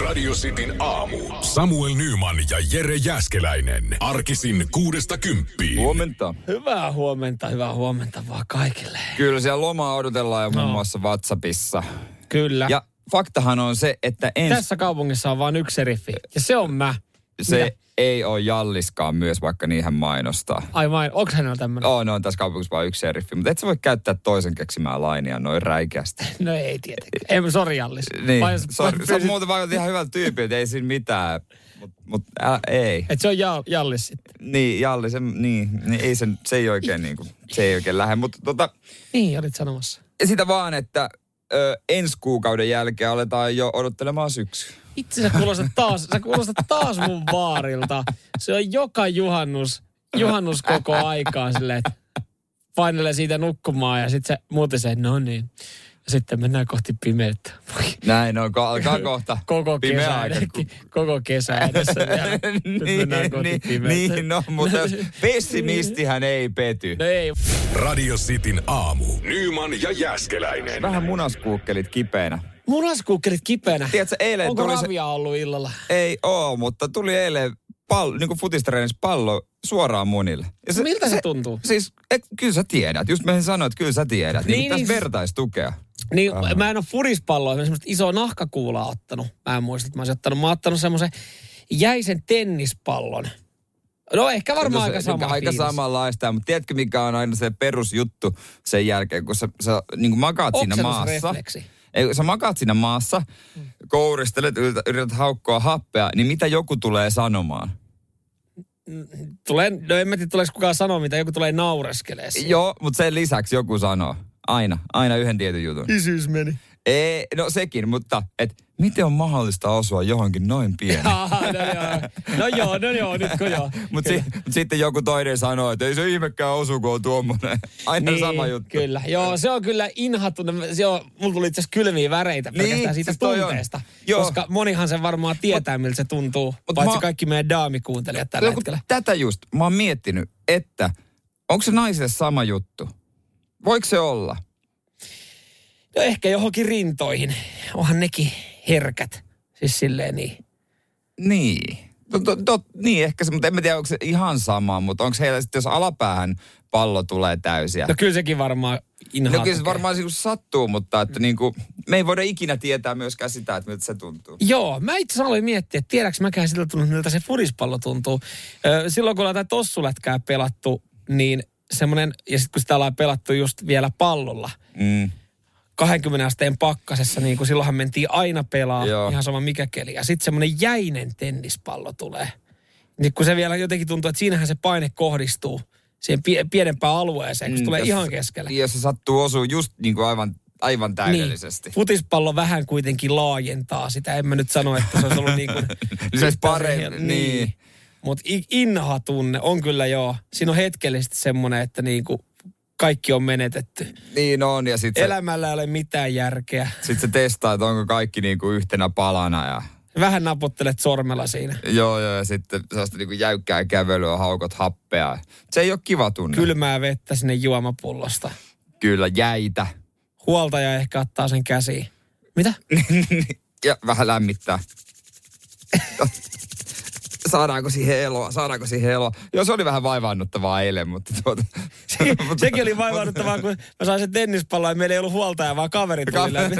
Radio Cityn aamu. Samuel Nyman ja Jere Jäskeläinen. Arkisin kuudesta kymppiin. Huomenta. Hyvää huomenta, hyvää huomenta vaan kaikille. Kyllä siellä lomaa odotellaan jo muun No. muassa WhatsAppissa. Kyllä. Ja Ja faktahan on se, että ens, Tässä kaupungissa on vain yksi seriffi. Ja se on mä. Se Mitä? ei ole Jalliskaan myös, vaikka hän mainostaa. Ai vain, onko hänellä tämmönen? Oh, no on tässä kaupungissa vain yksi seriffi, mutta et sä voi käyttää toisen keksimää lainia noin räikeästi. No ei tietenkään. Ei, sori Jallis. Niin, Vai- vai- se on muuten vaikka ihan hyvältä tyypiltä, ei siinä mitään. Mutta mut, älä, ei. Et se on Jal- Jallis sitten. Niin, Jalli, se, niin, niin ei sen, se ei oikein, niin kuin, se ei oikein lähde. Mutta tota, Niin, olit sanomassa. sitä vaan, että ö, ensi kuukauden jälkeen aletaan jo odottelemaan syksyä. Itse sä kuulostat taas, sä kuulostat taas mun vaarilta. Se on joka juhannus, juhannus koko aikaa silleen, että painelee siitä nukkumaan ja sitten se muuten se, no niin. Ja sitten mennään kohti pimeyttä. Näin on, ko- alkaa kohta Koko pimeä kesä, aika. edessä, koko kesä edessä niin, kohti niin, pimeyttä. niin, no, mutta pessimistihän ei pety. No ei, Radio Cityn aamu. Nyman ja Jäskeläinen. Vähän munaskuukkelit kipeänä. Munaskuukkelit kipeänä. Tiedätkö, eilen Onko tuli se... ravia ollut illalla? Ei oo, mutta tuli eilen pallo, niin kuin futistreenissä pallo suoraan munille. Ja Miltä se tuntuu? Siis, et, kyllä sä tiedät. Just mä sanoin, että kyllä sä tiedät. Niin, Niin, niin tässä niin. vertaistukea. Niin, mä en ole furispalloa, mä semmoista isoa nahkakuulaa ottanut. Mä en muista, että mä olisin ottanut. Mä oon ottanut semmoisen jäisen tennispallon. No ehkä varmaan aika Se- sama Aika fiilis. samanlaista, mutta tiedätkö mikä on aina se perusjuttu sen jälkeen, kun sä, sä niin makaat siinä maassa. Oksenusrefleksi. Ei, sä makaat siinä maassa, kouristelet, yrität, yrität haukkoa happea, niin mitä joku tulee sanomaan? Tulee, no en mä tiedä, tuleeko kukaan sanoa, mitä joku tulee naureskelee siihen. Joo, mutta sen lisäksi joku sanoo. Aina, aina yhden tietyn jutun. Isyys meni. Ei, no sekin, mutta et, miten on mahdollista osua johonkin noin pieni? No joo. No joo, no joo, nyt kun joo. Mutta si, mut sitten joku toinen sanoo, että ei se ihmekään osu, kun on tuommoinen. Aina Niin, sama juttu. Kyllä, joo, se on kyllä inhattunut. Se on, mulla tuli itse asiassa kylmiä väreitä Niin, pelkästään siitä siis tunteesta. Joo. Koska monihan sen varmaan tietää, miltä se tuntuu. Paitsi mä- kaikki meidän daamikuuntelijat tällä No, hetkellä. Tätä just, mä oon miettinyt, että onko se naisille sama juttu? Voiko se olla? No ehkä johonkin rintoihin. Onhan nekin herkät. Siis silleen niin. Niin. To, to, to, niin ehkä se, mutta en mä tiedä, onko se ihan sama, mutta onko heillä sitten, jos alapäähän pallo tulee täysiä? No kyllä sekin varmaan inhaa. No kyllä se varmaan niin sattuu, mutta että niin kuin, me ei voida ikinä tietää myöskään sitä, että miltä se tuntuu. Joo, mä itse asiassa aloin miettiä, että tiedäks mäkään siltä tuntuu, miltä se furispallo tuntuu. Silloin kun ollaan tätä tossulätkää pelattu, niin semmoinen, ja sitten kun sitä ollaan pelattu just vielä pallolla, Mm. 20 asteen pakkasessa, niin kuin silloinhan mentiin aina pelaa, Joo. ihan sama mikä keli. Ja sitten semmoinen jäinen tennispallo tulee. Niin kun se vielä jotenkin tuntuu, että siinähän se paine kohdistuu siihen pie- pienempään alueeseen, kun se Mm, tulee jos- ihan keskelle. Jos se sattuu osuu just niin kuin aivan, aivan täydellisesti. Niin, futispallo vähän kuitenkin laajentaa sitä. En mä nyt sano, että se olisi ollut niin kuin... Se olisi parempi, niin. Mutta inha-tunne on kyllä joo. Siinä on hetkellisesti semmoinen, että niin kuin kaikki on menetetty. Niin on, ja sitten se, Elämällä ei ole mitään järkeä. sit se testaa, että onko kaikki niin kuin yhtenä palana. Ja, Vähän naputtelet sormella siinä. joo, joo, ja sitten sellaista niin kuin jäykkää kävelyä, haukot happea. Se ei ole kiva tunne. Kylmää vettä sinne juomapullosta. Kyllä, jäitä. Huoltaja ehkä ottaa sen käsiin. Mitä? ja vähän lämmittää. Saadaanko siihen eloa? Saadaanko siihen eloa? Joo, se oli vähän vaivaannuttavaa eilen, mutta tuota... Se, sekin oli vaivaannuttavaa, kun mä sain sen tennispallon ja meillä ei ollut huoltaja, vaan kaveri tuli läpi.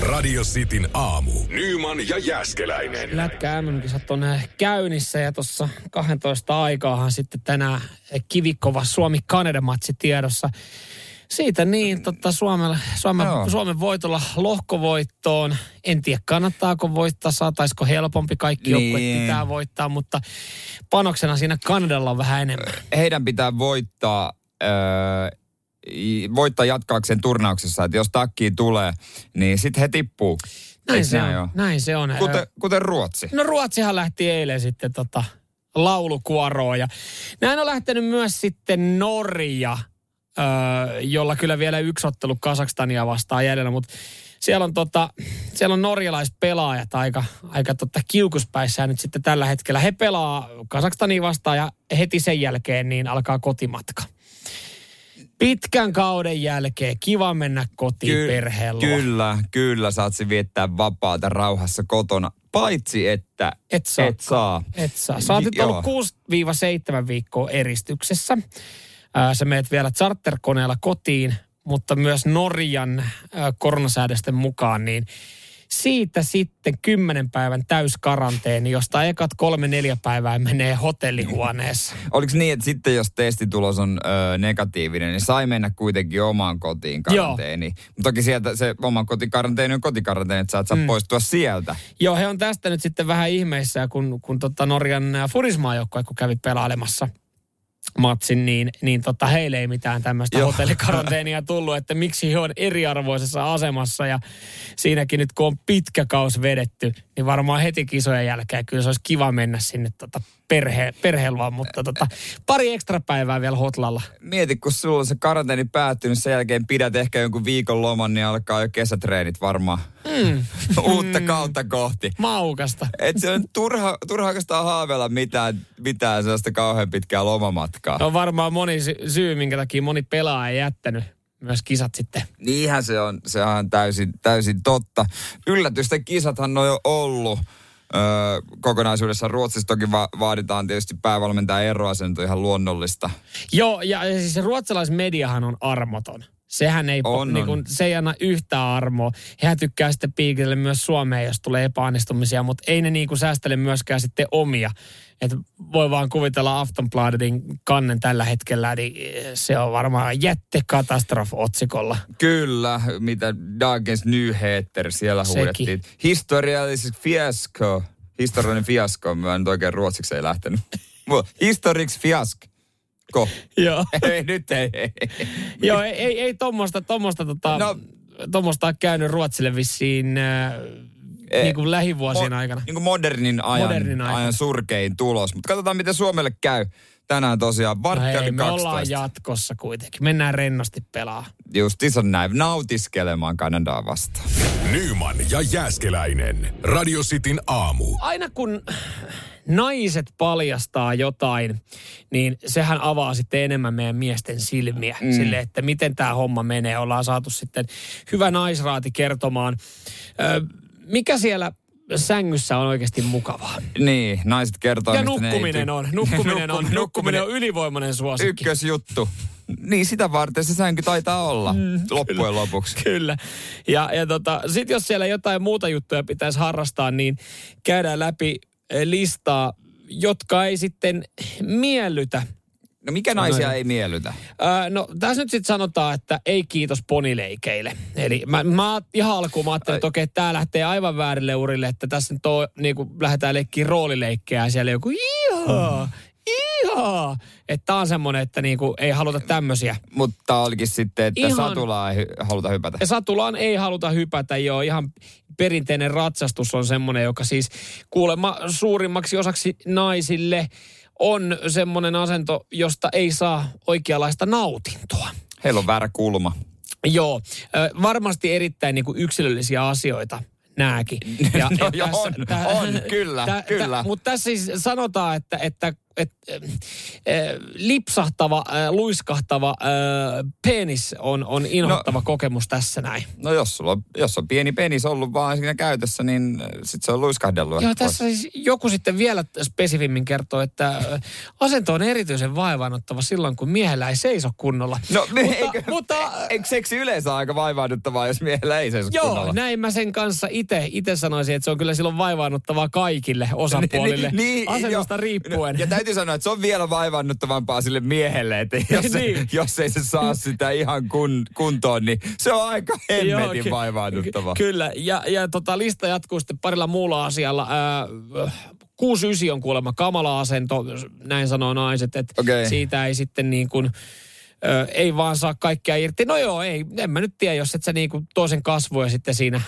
Radio Cityn aamu. Nyman ja Jäskeläinen. Lätkä MM-kisat on käynnissä ja tuossa 12 aikaahan sitten tänään kivikova Suomi-Kanada-matsi tiedossa. Siitä niin, totta, Suomella, Suomen, Joo. Suomen voitolla lohkovoittoon. En tiedä, kannattaako voittaa, saataisiko helpompi. Kaikki Niin. joukkueet pitää voittaa, mutta panoksena siinä Kanadalla on vähän enemmän. Heidän pitää voittaa, öö, voittaa jatkaakseen turnauksessa, että jos takkiin tulee, niin sitten he tippuu. Näin se, näin on, näin se on. Kuten, kuten Ruotsi. No Ruotsihan lähti eilen sitten tota laulukuoroon ja näin on lähtenyt myös sitten Norja, öö, jolla kyllä vielä yksi ottelu Kasakstania vastaan jäljellä, mutta siellä on, tota, siellä on norjalaispelaajat aika, aika tota kiukuspäissään nyt sitten tällä hetkellä. He pelaa Kasakstania vastaan ja heti sen jälkeen niin alkaa kotimatka. Pitkän kauden jälkeen kiva mennä kotiin Ky- perheellä. Kyllä, kyllä saatsi viettää vapaata rauhassa kotona. Paitsi että Et saa. Et saa. Et saa. Sä oot nyt ollut 6-7 viikkoa eristyksessä. Ää, Sä meet vielä charterkoneella kotiin, mutta myös Norjan ää, koronasäädösten mukaan, niin siitä sitten kymmenen päivän täyskaranteeni, josta ekat kolme neljä päivää menee hotellihuoneessa. Oliko niin, että sitten jos testitulos on ö, negatiivinen, niin sai mennä kuitenkin omaan kotiin Joo. karanteeniin. Mutta toki sieltä se oman kotikaranteeni on kotikaranteeni, että sä et saa mm. poistua sieltä. Joo, he on tästä nyt sitten vähän ihmeissä, kun, kun tota Norjan Furismaa-joukkue, kun kävi pelailemassa matsin, niin, niin tota, heille ei mitään tämmöistä hotellikaranteenia tullut, että miksi he on eriarvoisessa asemassa ja siinäkin nyt kun on pitkä kaus vedetty, niin varmaan heti kisojen jälkeen kyllä se olisi kiva mennä sinne tota perhe, perheelvaan, mutta tota, pari ekstra päivää vielä hotlalla. Mieti, kun sulla on se karanteeni päättynyt, sen jälkeen pidät ehkä jonkun viikon loman, niin alkaa jo kesätreenit varmaan Mm, uutta kautta kohti. maukasta. Et se on turha, turha oikeastaan haaveilla mitään, mitään sellaista kauhean pitkää lomamatkaa. On varmaan moni sy- syy, minkä takia moni pelaaja ei jättänyt myös kisat sitten. Niinhän se on, se on täysin, täysin totta. Yllätysten kisathan on jo ollut. Öö, kokonaisuudessa Ruotsissa toki va- vaaditaan tietysti päävalmentajan eroa, se on ihan luonnollista. Joo, ja siis ruotsalaismediahan on armoton. Sehän ei, On, niin on. kuin, se ei anna yhtään armoa. Hehän tykkää sitten piikitellä myös Suomeen, jos tulee epäonnistumisia, mutta ei ne niin kuin säästele myöskään sitten omia. Et voi vaan kuvitella Aftonbladetin kannen tällä hetkellä, niin se on varmaan jättekatastrof otsikolla. Kyllä, mitä Dagens Nyheter siellä Sekin. huudettiin. Historiallises fiasko. Historiallinen fiasko, mä en nyt oikein ruotsiksi ei lähtenyt. Historiks fiask. Ko. Joo. ei, nyt ei. ei. Joo, ei, ei, ei tommosta, tommosta, tota, no, tommosta ole käynyt Ruotsille vissiin äh, Eh, niin kuin lähivuosien Mo- aikana. Niin kuin modernin ajan, Modernin ajan. ajan surkein tulos. Mutta katsotaan, miten Suomelle käy. Tänään tosiaan No vartti ei, me ollaan 12. jatkossa kuitenkin. Mennään rennosti pelaa. Justiinsa näin. Nautiskelemaan Kanadaa vastaan. Nyman ja Jääskeläinen. Radio Cityn aamu. Aina kun naiset paljastaa jotain, niin sehän avaa sitten enemmän meidän miesten silmiä. Mm. Sille, että miten tämä homma menee. Ollaan saatu sitten hyvä naisraati kertomaan. Ö, mikä siellä sängyssä on oikeasti mukavaa? Niin, naiset kertoo, Ja ne nukkuminen ty- on. Nukkuminen on, Nukku- nukkuminen on ylivoimainen suosikki. Ykkösjuttu. Niin, sitä varten se sänky taitaa olla mm, loppujen lopuksi. Kyllä. Ja, ja tota, sitten jos siellä jotain muuta juttuja pitäisi harrastaa, niin käydään läpi eh, listaa, jotka ei sitten miellytä. No mikä naisia noin. ei miellytä? Öö, no tässä nyt sitten sanotaan, että ei kiitos ponileikeille. Eli mä, mä ihan alkuun mä ajattelin, että okei, tää lähtee aivan väärille urille, että tässä nyt on, niin kuin lähdetään leikkiin roolileikkejä ja siellä joku ihaa, ihaa. Että tää on semmonen, että niinku ei haluta tämmöisiä. Mutta olikin sitten, että Ihan- satulaa ei hy- haluta hypätä. Ja satulaan ei haluta hypätä jo. Ihan perinteinen ratsastus on semmoinen, joka siis kuulemma suurimmaksi osaksi naisille on semmoinen asento, josta ei saa oikeanlaista nautintoa. Heillä on väärä kulma. Joo, varmasti erittäin niin kuin yksilöllisiä asioita nääkin. No joo, on, on, kyllä, kyllä. Mutta tässä siis sanotaan, että, että, että äh, lipsahtava, äh, luiskahtava äh, penis on, on inhottava no, kokemus tässä näin. No jos, sulla on, jos on pieni penis ollut vaan siinä käytössä, niin sitten se on luiskahdellut. Joo, tässä siis joku sitten vielä spesifimmin kertoo, että asento on erityisen vaivaanottava silloin, kun miehellä ei seiso kunnolla. No, mutta, eikö, mutta eikö seksi yleensä aika vaivaannuttavaa, jos miehellä ei seiso Joo, kunnolla? näin mä sen kanssa itse ite sanoisin, että se on kyllä silloin vaivaannuttavaa kaikille osapuolille, asennosta joo. riippuen. Ja täytyy sanoa, että se on vielä vaivannuttavampaa sille miehelle, että jos, se, Niin. jos ei se saa sitä ihan kun, kuntoon, niin se on aika hemmetin ky- vaivaannuttavaa. ky- Kyllä, ja, ja tota, lista jatkuu sitten parilla muulla asialla. Ää, 6-9 on kuulemma kamala asento, näin sanoo naiset, että Okei. siitä ei sitten niin kuin, ö, ei vaan saa kaikkea irti. No joo, ei, en mä nyt tiedä, jos et sä niin kuin toisen kasvoja sitten siinä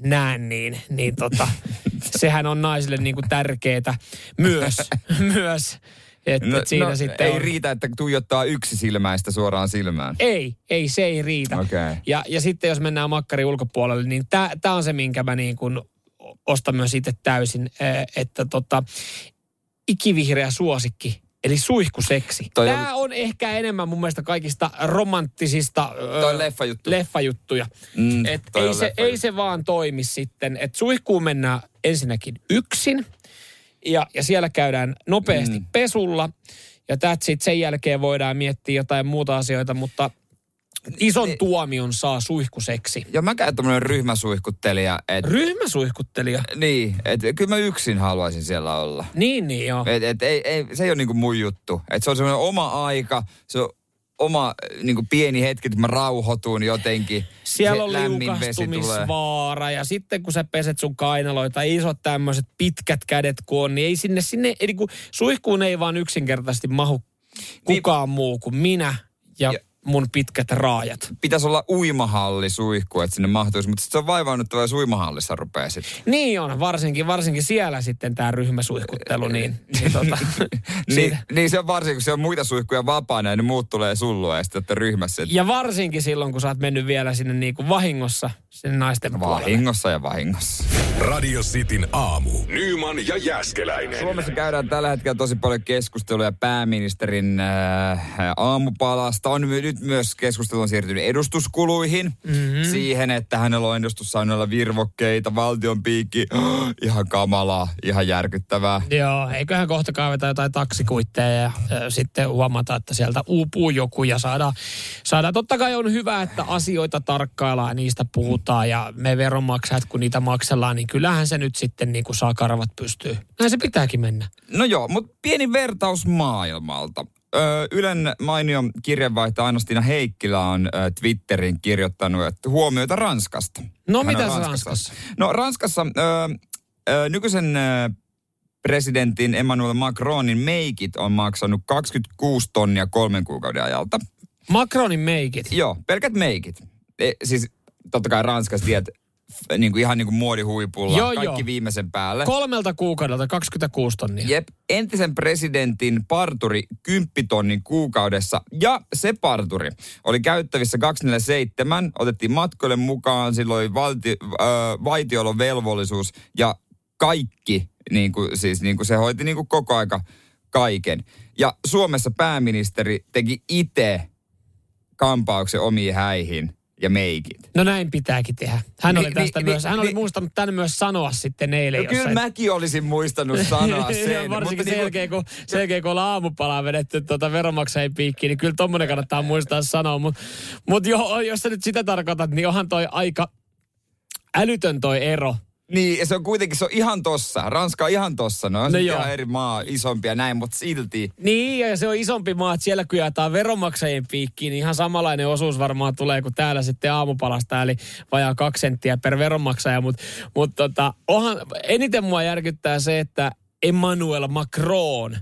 näe, niin, niin tota, sehän on naisille niin kuin tärkeetä myös, myös. Että No, et siinä no, sitten ei on, riitä, että tuijottaa yksi silmäistä suoraan silmään. ei, ei, se ei riitä. Okei. Ja, ja sitten jos mennään makkari ulkopuolelle, niin tämä on se, minkä mä niin kuin ostan myös itse täysin, eh, että tota, ikivihreä suosikki Eli suihkuseksi. Toi Tämä on ehkä enemmän mun mielestä kaikista romanttisista Toi ö, leffajuttu. leffajuttuja. Mm, Et ei, on se, leffajuttu. ei se vaan toimi sitten. Et suihkuun mennään ensinnäkin yksin ja, ja siellä käydään nopeasti mm. pesulla. Ja that's it. Sen jälkeen voidaan miettiä jotain muuta asioita, mutta ison Niin. tuomion saa suihkuseksi. Ja mä käyn tämmönen ryhmäsuihkuttelija, että Ryhmäsuihkuttelija. niin, että kyllä mä yksin haluaisin siellä olla. Niin, niin joo. Et, et, ei, ei, se ei ole niinku mun juttu. Et se on semmoinen oma aika, se on oma niinku pieni hetki, että mä rauhoitun jotenkin. Siellä on liukastumisvaara ja sitten kun sä peset sun kainaloita, isot tämmöiset pitkät kädet kun on, niin ei sinne, sinne eli kun suihkuun ei vaan yksinkertaisesti mahu kukaan muu kuin minä ja, Ja- mun pitkät raajat. Pitäisi olla uimahalli suihku, että sinne mahtuisi, mutta se on vaivaannuttava, jos uimahallissa rupeaa sitten. Niin on, varsinkin, varsinkin siellä sitten tämä ryhmäsuihkuttelu, niin, niin tota, Niin, siitä. niin, se on varsinkin, kun se on muita suihkuja vapaana ja ne muut tulee sullua ja sitten ryhmässä. Et Ja varsinkin silloin, kun sä oot mennyt vielä sinne niin kuin vahingossa sinne naisten puolelle. vahingossa ja vahingossa. Radio Cityn aamu. Nyman ja Jäskeläinen. Suomessa käydään tällä hetkellä tosi paljon keskusteluja pääministerin äh, aamupalasta. On my- nyt myös keskustelu on siirtynyt edustuskuluihin. Mm-hmm. Siihen, että hänellä on edustussaunoilla virvokkeita, valtion piikki. ihan kamalaa, ihan järkyttävää. Joo, eiköhän kohta kaiveta jotain taksikuitteja ja ö, sitten huomata, että sieltä uupuu joku ja saadaan, saadaan. Totta kai on hyvä, että asioita tarkkaillaan ja niistä puhutaan ja me veronmaksajat, kun niitä maksellaan, niin kyllähän se nyt sitten niin kuin saa karvat pystyy. Näin se pitääkin mennä. No joo, mutta pieni vertaus maailmalta. Ylen mainio kirjeenvaihtaja Aina-Stina Heikkilä on Twitterin kirjoittanut, että huomioita Ranskasta. No Hän on mitäs Ranskassa? No Ranskassa ö, ö, nykyisen ö, presidentin Emmanuel Macronin meikit on maksanut 26 tonnia kolmen kuukauden ajalta. Macronin meikit. Joo, pelkät meikit. E, siis totta kai Ranskassa tiedät, niin kuin ihan niin kuin muodihuipulla, Joo, kaikki joo. viimeisen päälle. Kolmelta kuukaudelta 26 tonnia. Jep, entisen presidentin parturi 10 tonnin kuukaudessa ja se parturi oli käyttävissä 247, otettiin matkoille mukaan, silloin valti, äh, vaitiolon velvollisuus ja kaikki, niin kuin, siis niin kuin se hoiti niin kuin koko aika kaiken. Ja Suomessa pääministeri teki itse kampauksen omiin häihin ja meikit. No näin pitääkin tehdä. Hän Ni- oli tästä ni- myös, ni- hän oli ni- muistanut tänne myös sanoa sitten eilen No kyllä jossain. mäkin olisin muistanut sanoa sen. Varsinkin sen, niinku- jälkeen, kun, sen jälkeen, kun ollaan aamupalaa vedetty tuota veronmaksajien piikkiin, niin kyllä tommonen kannattaa muistaa sanoa. Mutta mut jo, jos sä nyt sitä tarkoitat, niin onhan toi aika älytön toi ero. Niin, se on kuitenkin, se on ihan tossa. Ranska on ihan tossa. No, No ihan eri maa, isompia näin, mutta silti. Niin, ja se on isompi maa, että siellä kun jaetaan veronmaksajien piikkiin, niin ihan samanlainen osuus varmaan tulee kuin täällä sitten aamupalasta, eli vajaa kaksi senttiä per veronmaksaja. Mutta mut tota, onhan, eniten mua järkyttää se, että Emmanuel Macron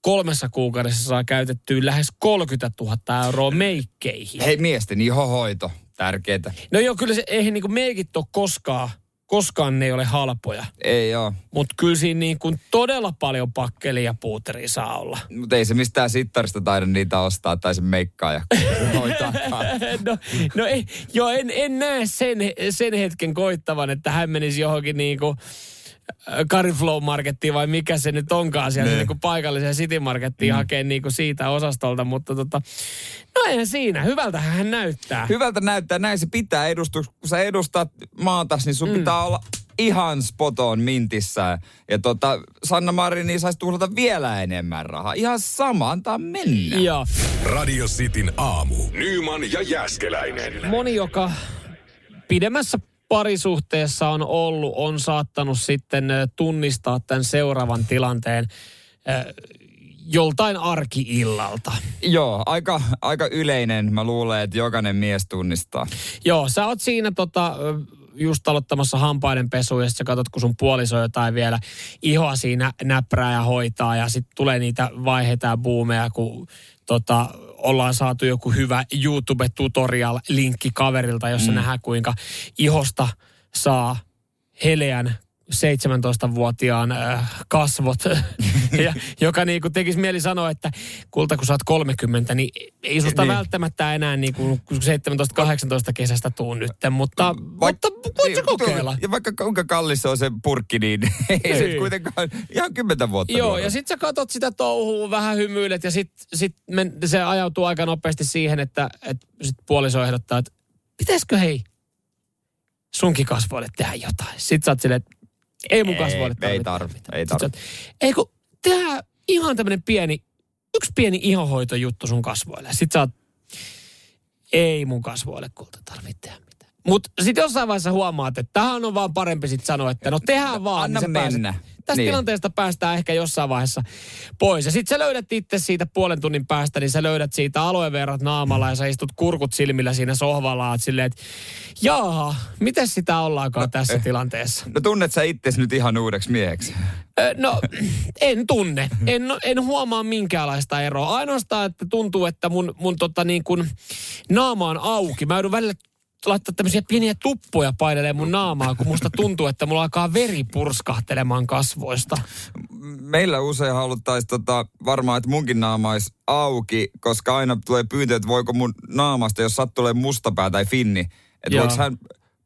kolmessa kuukaudessa saa käytettyä lähes 30 000 euroa meikkeihin. Hei miesten ihohoito, tärkeetä. No joo, kyllä se, eihän niinku meikit ole koskaan, koskaan ne ei ole halpoja. Ei oo. Mutta kyllä siinä niin kuin todella paljon pakkelia ja puuteria saa olla. Mutta ei se mistään sittarista taida niitä ostaa tai se meikkaa ja hoitaakaan. no, no ei, joo, en, en näe sen, sen hetken koittavan, että hän menisi johonkin niin kuin Cariflow Markettiin vai mikä se nyt onkaan siellä niin kuin paikalliseen City Markettiin mm. hakee niin kuin siitä osastolta, mutta tota, no eihän siinä, hyvältähän hän näyttää. Hyvältä näyttää, näin se pitää edustus. Kun sä edustat maatas, niin sun mm. pitää olla ihan spot on mintissä. Ja tota, Sanna Marini saisi tuhlata vielä enemmän rahaa. Ihan sama, antaa mennä. Joo. Radio Cityn aamu. Nyman ja Jäskeläinen. moni, joka pidemmässä parisuhteessa on ollut, on saattanut sitten tunnistaa tämän seuraavan tilanteen joltain arkiillalta. Joo, aika, aika yleinen. Mä luulen, että jokainen mies tunnistaa. Joo, sä oot siinä tota, just aloittamassa hampaiden pesu ja sit sä katsot, kun sun puoliso jotain vielä ihoa siinä näprää ja hoitaa ja sitten tulee niitä vaiheita ja buumeja, kun tota, ollaan saatu joku hyvä YouTube-tutorial-linkki kaverilta, jossa mm. nähdään kuinka ihosta saa heleän 17-vuotiaan äh, kasvot, ja, joka niin kuin tekisi mieli sanoa, että kulta kun sä oot 30, niin ei susta niin. välttämättä enää niin kuin 17-18 kesästä tuu nyt, mutta, Vaikka- mutta voit sä kokeilla. Ja vaikka kuinka kallis se on se purkki, niin ei Niin. kuitenkaan ihan kymmentä vuotta. Joo, nuorempi. ja sit sä katot sitä touhua, vähän hymyilet ja sit, sit men, se ajautuu aika nopeasti siihen, että, että sit puoliso ehdottaa, että pitäisikö hei sunkin kasvoille tehdä jotain. Sit sä oot silleen, että ei mun kasvoille ei tarvitse ei Sit sä tarvi. oot, Ei kun tehdään ihan tämmönen pieni, yksi pieni ihohoitojuttu sun kasvoille. Sit sä oot, ei mun kasvoille kulta tarvitse tehdä mitään. Mutta sitten jossain vaiheessa huomaat, että tähän on vaan parempi sitten sanoa, että no tehdään vaan. Anna niin sä pääset- mennä. Tästä Niin. tilanteesta päästään ehkä jossain vaiheessa pois. Ja sitten sä löydät itse siitä puolen tunnin päästä, niin sä löydät siitä aloe verrat naamalla ja sä istut kurkut silmillä siinä sohvalla. Oot silleen, että jaaha, miten sitä ollaankaan tässä tilanteessa? No tunnet sä itsesi nyt ihan uudeksi mieheksi? No, en tunne. En, en huomaa minkäänlaista eroa. Ainoastaan, että tuntuu, että mun, mun tota niin kuin naama on auki. Mä joudun välillä laittaa tämmöisiä pieniä tuppuja painelee mun naamaa, kun musta tuntuu, että mulla alkaa veri purskahtelemaan kasvoista. Meillä usein haluttaisiin tota, varmaan, että munkin naama olisi auki, koska aina tulee pyyntö, että voiko mun naamasta, jos sattuu olemaan mustapää tai finni, että voiko hän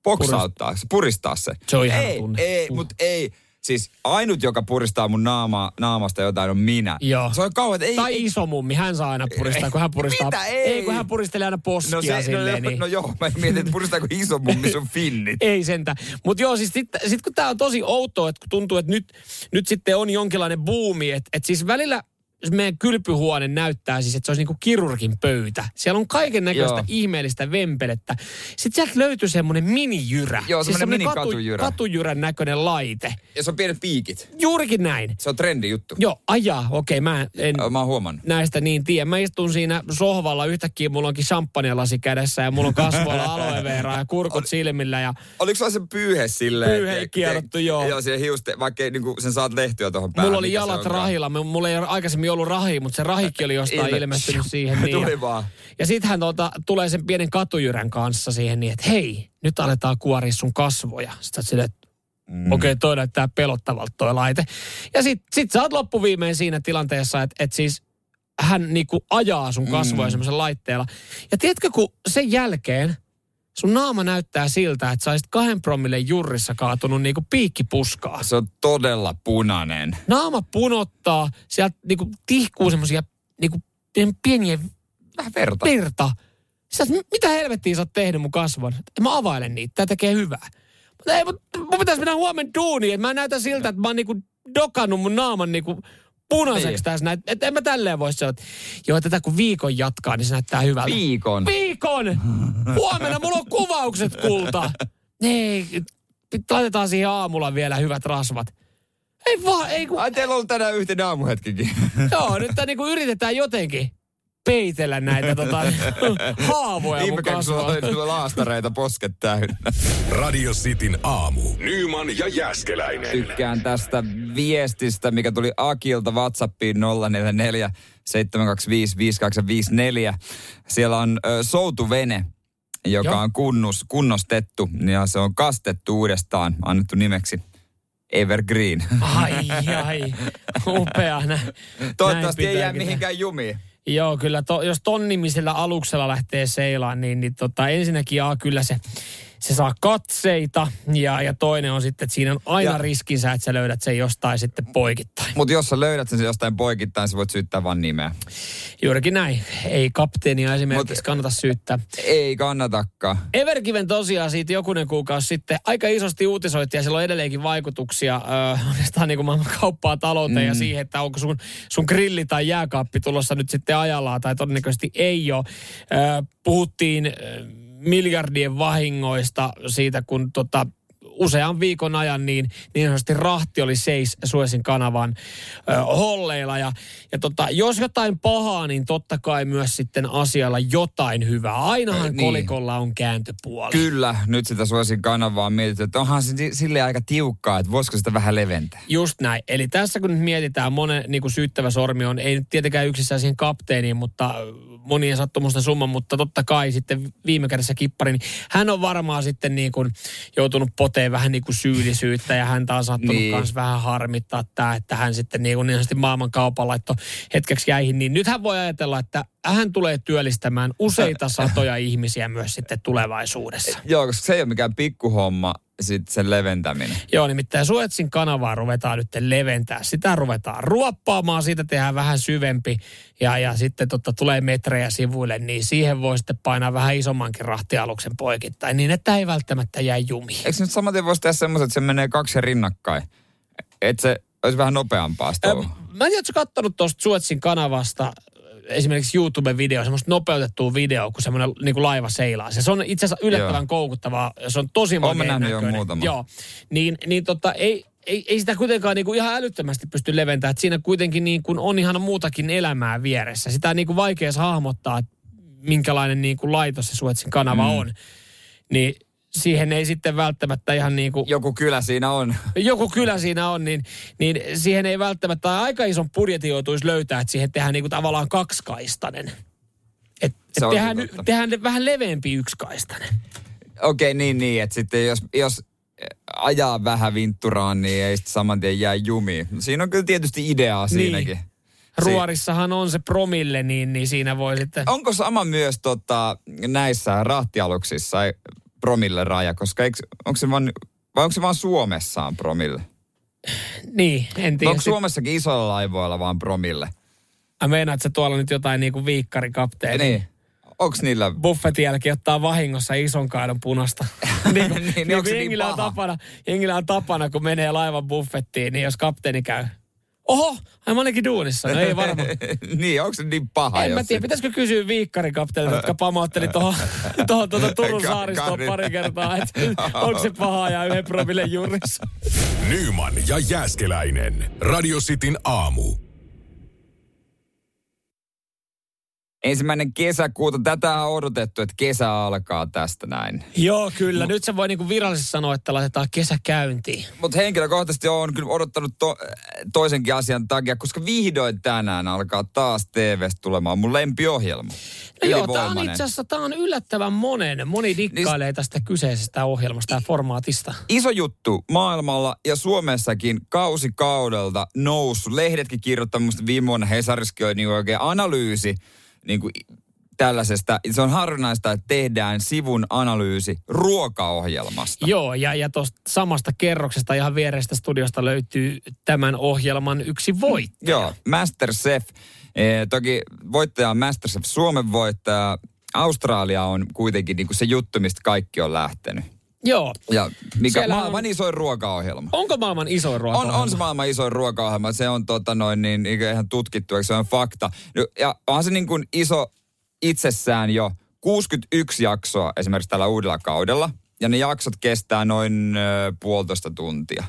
poksauttaa, puristaa se. Se on ihana ei. Ei, Uh. mutta ei. Siis ainut, joka puristaa mun naama, naamasta jotain, on minä. Joo. Se on että ei... Tai ei, iso mummi, hän saa aina puristaa, kun hän puristaa. Mitä? Ei. ei kun hän puristelee aina poskia no, se, silleen. no, niin. no joo, mä mietin, että puristaako iso mummi sun finnit. Ei sentä. Mutta joo, siis sitten sit kun tämä on tosi outoa, että kun tuntuu, että nyt, nyt sitten on jonkinlainen buumi, että et siis välillä meidän kylpyhuone näyttää siis, että se olisi niinku kirurgin pöytä. Siellä on kaiken näköistä ihmeellistä vempelettä. Sitten sieltä löytyy semmoinen minijyrä. Joo, siis semmoinen semmoinen minikatujyrä. katujyrän näköinen laite. Ja se on pienet piikit. Juurikin näin. Se on trendi juttu. Joo, ajaa, okei, mä en Mä oon huomannut. näistä niin tiedä. Mä istun siinä sohvalla, yhtäkkiä mulla onkin champagnelasi kädessä ja mulla on kasvoilla aloe vera ja kurkut silmillä ja Oliko se pyyhe silleen? Pyyhe kierrottu, joo. Joo, siihen hiuste, vaikka ei, niinku, sen saat lehtyä tuohon päähän. Mulla oli jalat rahilla. Mulla ei ole aikaisemmin ollut rahi, mutta se rahikin oli jostain Ilme- ilmestynyt siihen. Niin. Tuli Ja, vaan. ja sit hän tuota, tulee sen pienen katujyrän kanssa siihen niin, että hei, nyt aletaan kuoria sun kasvoja. Sitten sä silleen, että mm. okei, okay, toi näyttää pelottavalta toi laite. Ja sit, sit sä oot loppuviimein siinä tilanteessa, että, että siis hän niinku ajaa sun kasvoja mm. semmoisen laitteella. Ja tiedätkö, kun sen jälkeen sun naama näyttää siltä, että sä olisit kahden promille jurrissa kaatunut niinku piikkipuskaa Se on todella punainen. naama punottaa, sieltä niinku tihkuu semmoisia niinku pieniä Vähän verta. verta. Sä, oot, "M- mitä helvettiä sä oot tehnyt mun kasvon? Mä availen niitä, tää tekee hyvää. Mutta ei, mut mun pitäisi mennä huomenna duuniin, että mä näytän siltä, että mä oon niinku dokannut mun naaman niinku punaiseksi Niin. tässä näin. Että en mä tälleen voi sanoa, että joo, tätä kun viikon jatkaa, niin se näyttää hyvältä. Viikon. Viikon! Huomenna mulla on kuvaukset, kulta. Ei, laitetaan siihen aamulla vielä hyvät rasvat. Ei vaan, ei kun, Ai teillä on ollut tänään yhteinen aamuhetkikin. Joo, nyt tää niinku yritetään jotenkin peitellä näitä tota, haavoja mun Ihmekään, kun sulla laastareita posket täynnä. Radio Cityn aamu. Nyman ja Jäskeläinen. Tykkään tästä viestistä, mikä tuli Akilta WhatsAppiin 044 725 5254. Siellä on ö, soutuvene, joka Joo. on kunnus, kunnostettu ja se on kastettu uudestaan, annettu nimeksi Evergreen. Ai, ai, upea. Nä, Toivottavasti ei jää mihinkään jumiin. Joo, kyllä. To, jos ton nimisellä aluksella lähtee seilaan, niin, niin tota, ensinnäkin A, kyllä se, se saa katseita. Ja, ja toinen on sitten, että siinä on aina Ja- riskinsä, että sä löydät sen jostain sitten poikittain. Mutta jos sä löydät sen jostain poikittain, sä voit syyttää vaan nimeä. Juurikin näin. Ei kapteenia esimerkiksi Mut- kannata syyttää. Ei kannatakaan. Evergiven tosiaan siitä jokunen kuukausi sitten aika isosti uutisoitiin ja sillä on edelleenkin vaikutuksia äh, oikeastaan niin kuin maailman kauppaa talouteen mm. ja siihen, että onko sun, sun grilli tai jääkaappi tulossa nyt sitten ajallaan tai todennäköisesti ei ole. Äh, puhuttiin äh, miljardien vahingoista siitä, kun tota, usean viikon ajan niin, niin sanotusti rahti oli seis Suesin kanavan ö, holleilla. Ja, ja tota, jos jotain pahaa, niin totta kai myös sitten asialla jotain hyvää. Ainahan niin. kolikolla on kääntöpuoli. Kyllä, nyt sitä suosin kanavaa on mietitty, että onhan se si- silleen aika tiukkaa, että voisiko sitä vähän leventää. Just näin. Eli tässä kun nyt mietitään, monen niin kuin syyttävä sormi on, ei nyt tietenkään yksissään siihen kapteeniin, mutta monien sattumusten summa, mutta totta kai sitten viime kädessä kippari, niin hän on varmaan sitten niin kuin joutunut poteen vähän niin kuin syyllisyyttä ja häntä on sattunut Niin. myös vähän harmittaa tämä, että hän sitten niin kuin niin sanotusti maailman kaupan laittoi hetkeksi jäihin, niin nyt hän voi ajatella, että hän tulee työllistämään useita satoja ihmisiä myös sitten tulevaisuudessa. Joo, koska se ei ole mikään pikkuhomma, sit sen leventäminen. Joo, nimittäin Suetsin kanavaa ruvetaan nyt leventää. Sitä ruvetaan ruoppaamaan, siitä tehdään vähän syvempi ja, ja sitten totta, tulee metrejä sivuille, niin siihen voi sitten painaa vähän isommankin rahtialuksen poikittain, niin että ei välttämättä jää jumiin. Eikö nyt samaten voisi tehdä semmoisen, että se menee kaksi rinnakkain? Että se olisi vähän nopeampaa sitä. Mä en tiedä, ootko kattonut tuosta Suetsin kanavasta esimerkiksi YouTube-video, semmoista nopeutettua videoa, kun semmoinen niin laiva seilaa. Se on itse asiassa yllättävän Joo. koukuttavaa. Se on tosi makeen nähnyt jo näköinen. muutaman. Joo. Niin, niin tota, ei, ei, ei sitä kuitenkaan niin kuin ihan älyttömästi pysty leventämään. Että siinä kuitenkin niin kuin on ihan muutakin elämää vieressä. Sitä on niin kuin vaikea hahmottaa, minkälainen niin kuin laitos se Suetsin kanava Mm. on. Niin siihen ei sitten välttämättä ihan niin kuin Joku kylä siinä on. joku kylä siinä on, niin, niin siihen ei välttämättä aika ison budjetin joutuisi löytää, että siihen tehdään niinku tavallaan kaksikaistainen. Et, et tehdään, totta. tehdään vähän leveämpi ysikaistainen. Okei, niin, niin. Että sitten jos, jos ajaa vähän vintturaan, niin ei sitten saman tien jää jumiin. Siinä on kyllä tietysti ideaa siinäkin. Niin. Ruorissahan on se promille, niin, niin siinä voi sitten... Onko sama myös tota, näissä rahtialuksissa promille raja, koska eikö, onko se vaan, vai onko se vaan Suomessaan promille? Niin, en tiedä. Onko Suomessakin isoilla laivoilla vaan promille? Mä meinaan, että se tuolla nyt jotain niinku viikkarikapteeni. Niin. Onko niillä... Buffetin jälkeen ottaa vahingossa ison kaidon punasta. niin, Niin, niin niin, onko se kun niin jengillä, on tapana, jengillä on tapana, kun menee laivan buffettiin, niin jos kapteeni käy, oho, ai mä olinkin duunissa. No ei varmaan. niin, onko se niin paha? En mä tiedä, pitäisikö kysyä viikkarikapteenilta, jotka pamautteli tuohon tohon, tuota Turun saaristoon Karin. pari kertaa, että onko se paha ja yhden promille jurissa. Nyman ja Jääskeläinen. Radio Cityn aamu. Ensimmäinen kesäkuuta, tätä on odotettu, että kesä alkaa tästä näin. Joo, kyllä. Nyt se voi niinku virallisesti sanoa, että laitetaan kesä käyntiin. Mutta henkilökohtaisesti on kyllä odottanut to, toisenkin asian takia, koska vihdoin tänään alkaa taas TVstä tulemaan mun lempiohjelma. No joo, tämä on itse asiassa tää on yllättävän monen. Moni dikkailee tästä kyseisestä ohjelmasta ja formaatista. Iso juttu maailmalla ja Suomessakin kausi kaudelta noussut. Lehdetkin kirjoittaa, viime vuonna Hesariskin oli niin oikein analyysi niin kuin tällaisesta. Se on harvinaista, että tehdään sivun analyysi ruokaohjelmasta. Joo, ja, ja tuosta samasta kerroksesta ihan vierestä studiosta löytyy tämän ohjelman yksi voittaja. Joo, Masterchef. Eh, toki voittaja on Masterchef Suomen voittaja. Australia on kuitenkin niin kuin se juttu, mistä kaikki on lähtenyt. Joo. Ja mikä Siellä maailman on- isoin ruokaohjelma. Onko maailman isoin ruoka? On, on se maailman isoin ruokaohjelma. Se on tota noin niin ihan tutkittu, eikö se on fakta. No, Ja onhan se niin kuin iso itsessään jo 61 jaksoa esimerkiksi tällä uudella kaudella. Ja ne jaksot kestää noin ö, puolitoista tuntia.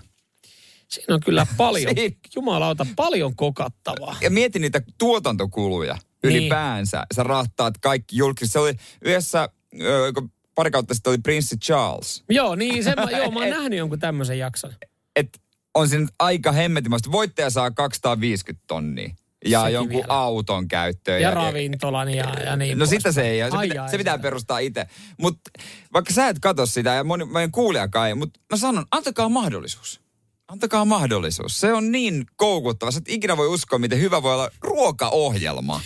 Siinä on kyllä paljon, Siin- jumalauta, paljon kokattavaa. Ja mieti niitä tuotantokuluja Niin. ylipäänsä. Sä rahtaat kaikki julkisesti. Se oli yhdessä, kun pari kautta sitten oli Prinssi Charles. Joo, niin se, mä, joo, mä oon nähnyt jonkun tämmöisen jakson. Et on siinä aika hemmetimästä. Voittaja saa 250 tonnia. Ja Sekin jonkun vielä. auton käyttöön. Ja ravintolan ja, ja niin No pois. sitä se ei ole. Se, Ai pitä, ai, se pitää sitä. perustaa itse. Mutta vaikka sä et katso sitä ja moni, meidän kuulijakaan ei, mutta mä sanon, antakaa mahdollisuus. Antakaa mahdollisuus. Se on niin koukuttava. Sä et ikinä voi uskoa, miten hyvä voi olla ruokaohjelma.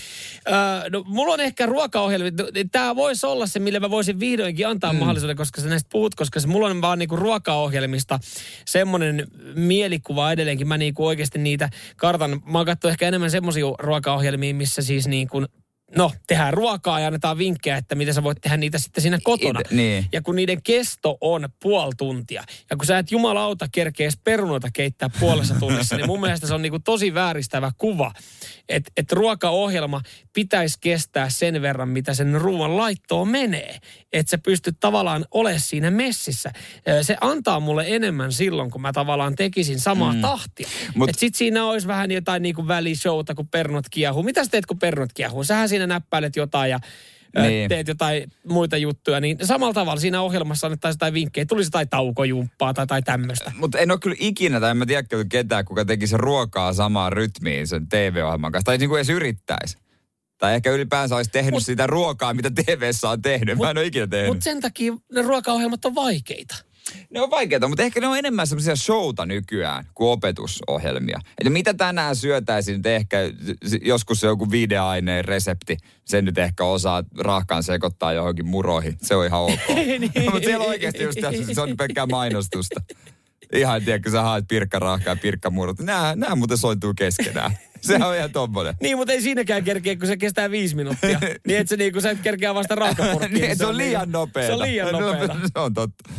Öö, no, mulla on ehkä ruokaohjelmia. Tämä voisi olla se, mille mä voisin vihdoinkin antaa mm. mahdollisuuden, koska sä näistä puhut, koska se, mulla on vaan niinku ruokaohjelmista semmoinen mielikuva edelleenkin. Mä niinku oikeasti niitä kartan. Mä oon ehkä enemmän semmoisia ruokaohjelmia, missä siis niinku, no, tehdään ruokaa ja annetaan vinkkejä, että miten sä voit tehdä niitä sitten siinä kotona. Ite- niin. Ja kun niiden kesto on puoli tuntia, ja kun sä et jumalauta kerkeä edes perunoita keittää puolessa tunnissa, niin mun mielestä se on niinku tosi vääristävä kuva. Että et ruokaohjelma pitäisi kestää sen verran, mitä sen ruoan laittoon menee. Että sä pystyt tavallaan olemaan siinä messissä. Se antaa mulle enemmän silloin, kun mä tavallaan tekisin samaa mm. tahtia. Mut- Mut, Et sit siinä olisi vähän jotain niinku välishowta, kun pernot kiehuu. Mitä sä teet, kun pernot kiehuu? Sähän siinä näppäilet jotain ja Niin. teet jotain muita juttuja, niin samalla tavalla siinä ohjelmassa annettaisiin jotain vinkkejä. Tulisi jotain taukojumppaa tai, tai tämmöistä. Mutta en ole kyllä ikinä, tai en mä tiedä ketään, kuka tekisi ruokaa samaan rytmiin sen TV-ohjelman kanssa. Tai niin kuin edes yrittäisi. Tai ehkä ylipäänsä olisi tehnyt Mut, sitä ruokaa, mitä TVssä on tehnyt. Mut, Mä en ole ikinä tehnyt. Mutta sen takia ne ruokaohjelmat on vaikeita. Ne on vaikeita, mutta ehkä ne on enemmän semmoisia showta nykyään kuin opetusohjelmia. Eli mitä tänään syötäisiin, nyt ehkä joskus se joku videoaineen resepti, sen nyt ehkä osaa rahkaan sekoittaa johonkin muroihin. Se on ihan ok. niin. mutta siellä oikeasti just tässä, se on pelkkää mainostusta. Ihan, tiedätkö, sä haet pirkkarahkaa ja pirkkamurot. Nämä, nämä muuten sointuu keskenään. Se on ihan tommonen. niin, mutta ei siinäkään kerkeä, kun se kestää viisi minuuttia. niin, että se niinku, sä et kerkeä vasta rahkapurkkiin. niin, se on liian nopeeta. Se on liian nopeeta. se on totta.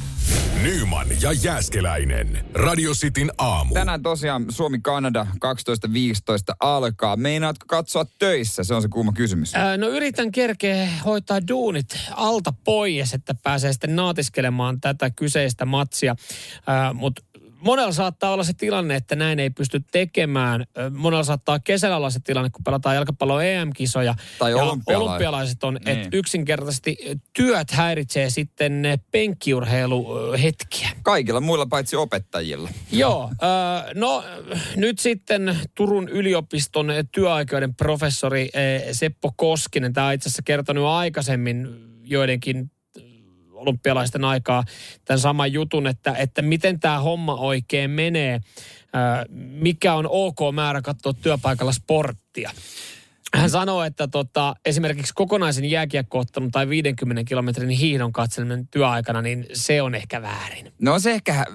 Nyman ja Jääskeläinen. Radio Cityn aamu. Tänään tosiaan Suomi-Kanada 12.15 alkaa. Meinaatko katsoa töissä? Se on se kuuma kysymys. Ää, no yritän kerkeä hoitaa duunit alta pois, että pääsee sitten naatiskelemaan tätä kyseistä matsia. Mutta monella saattaa olla se tilanne, että näin ei pysty tekemään. Monella saattaa kesällä olla se tilanne, kun pelataan jalkapallon EM-kisoja. Tai ja olympialaiset. olympialaiset on, Niin. että yksinkertaisesti työt häiritsee sitten penkkiurheiluhetkiä. Kaikilla muilla paitsi opettajilla. Joo, äh, no nyt sitten Turun yliopiston työaikoiden professori Seppo Koskinen, tämä on itse asiassa kertonut jo aikaisemmin joidenkin olympialaisten aikaa tämän saman jutun, että, että miten tämä homma oikein menee, mikä on ok määrä katsoa työpaikalla sporttia. Hän sanoo, että tota, esimerkiksi kokonaisen jääkiekkoottelun tai 50 kilometrin hiihdon katseleminen työaikana, niin se on ehkä väärin. No se ehkä hä-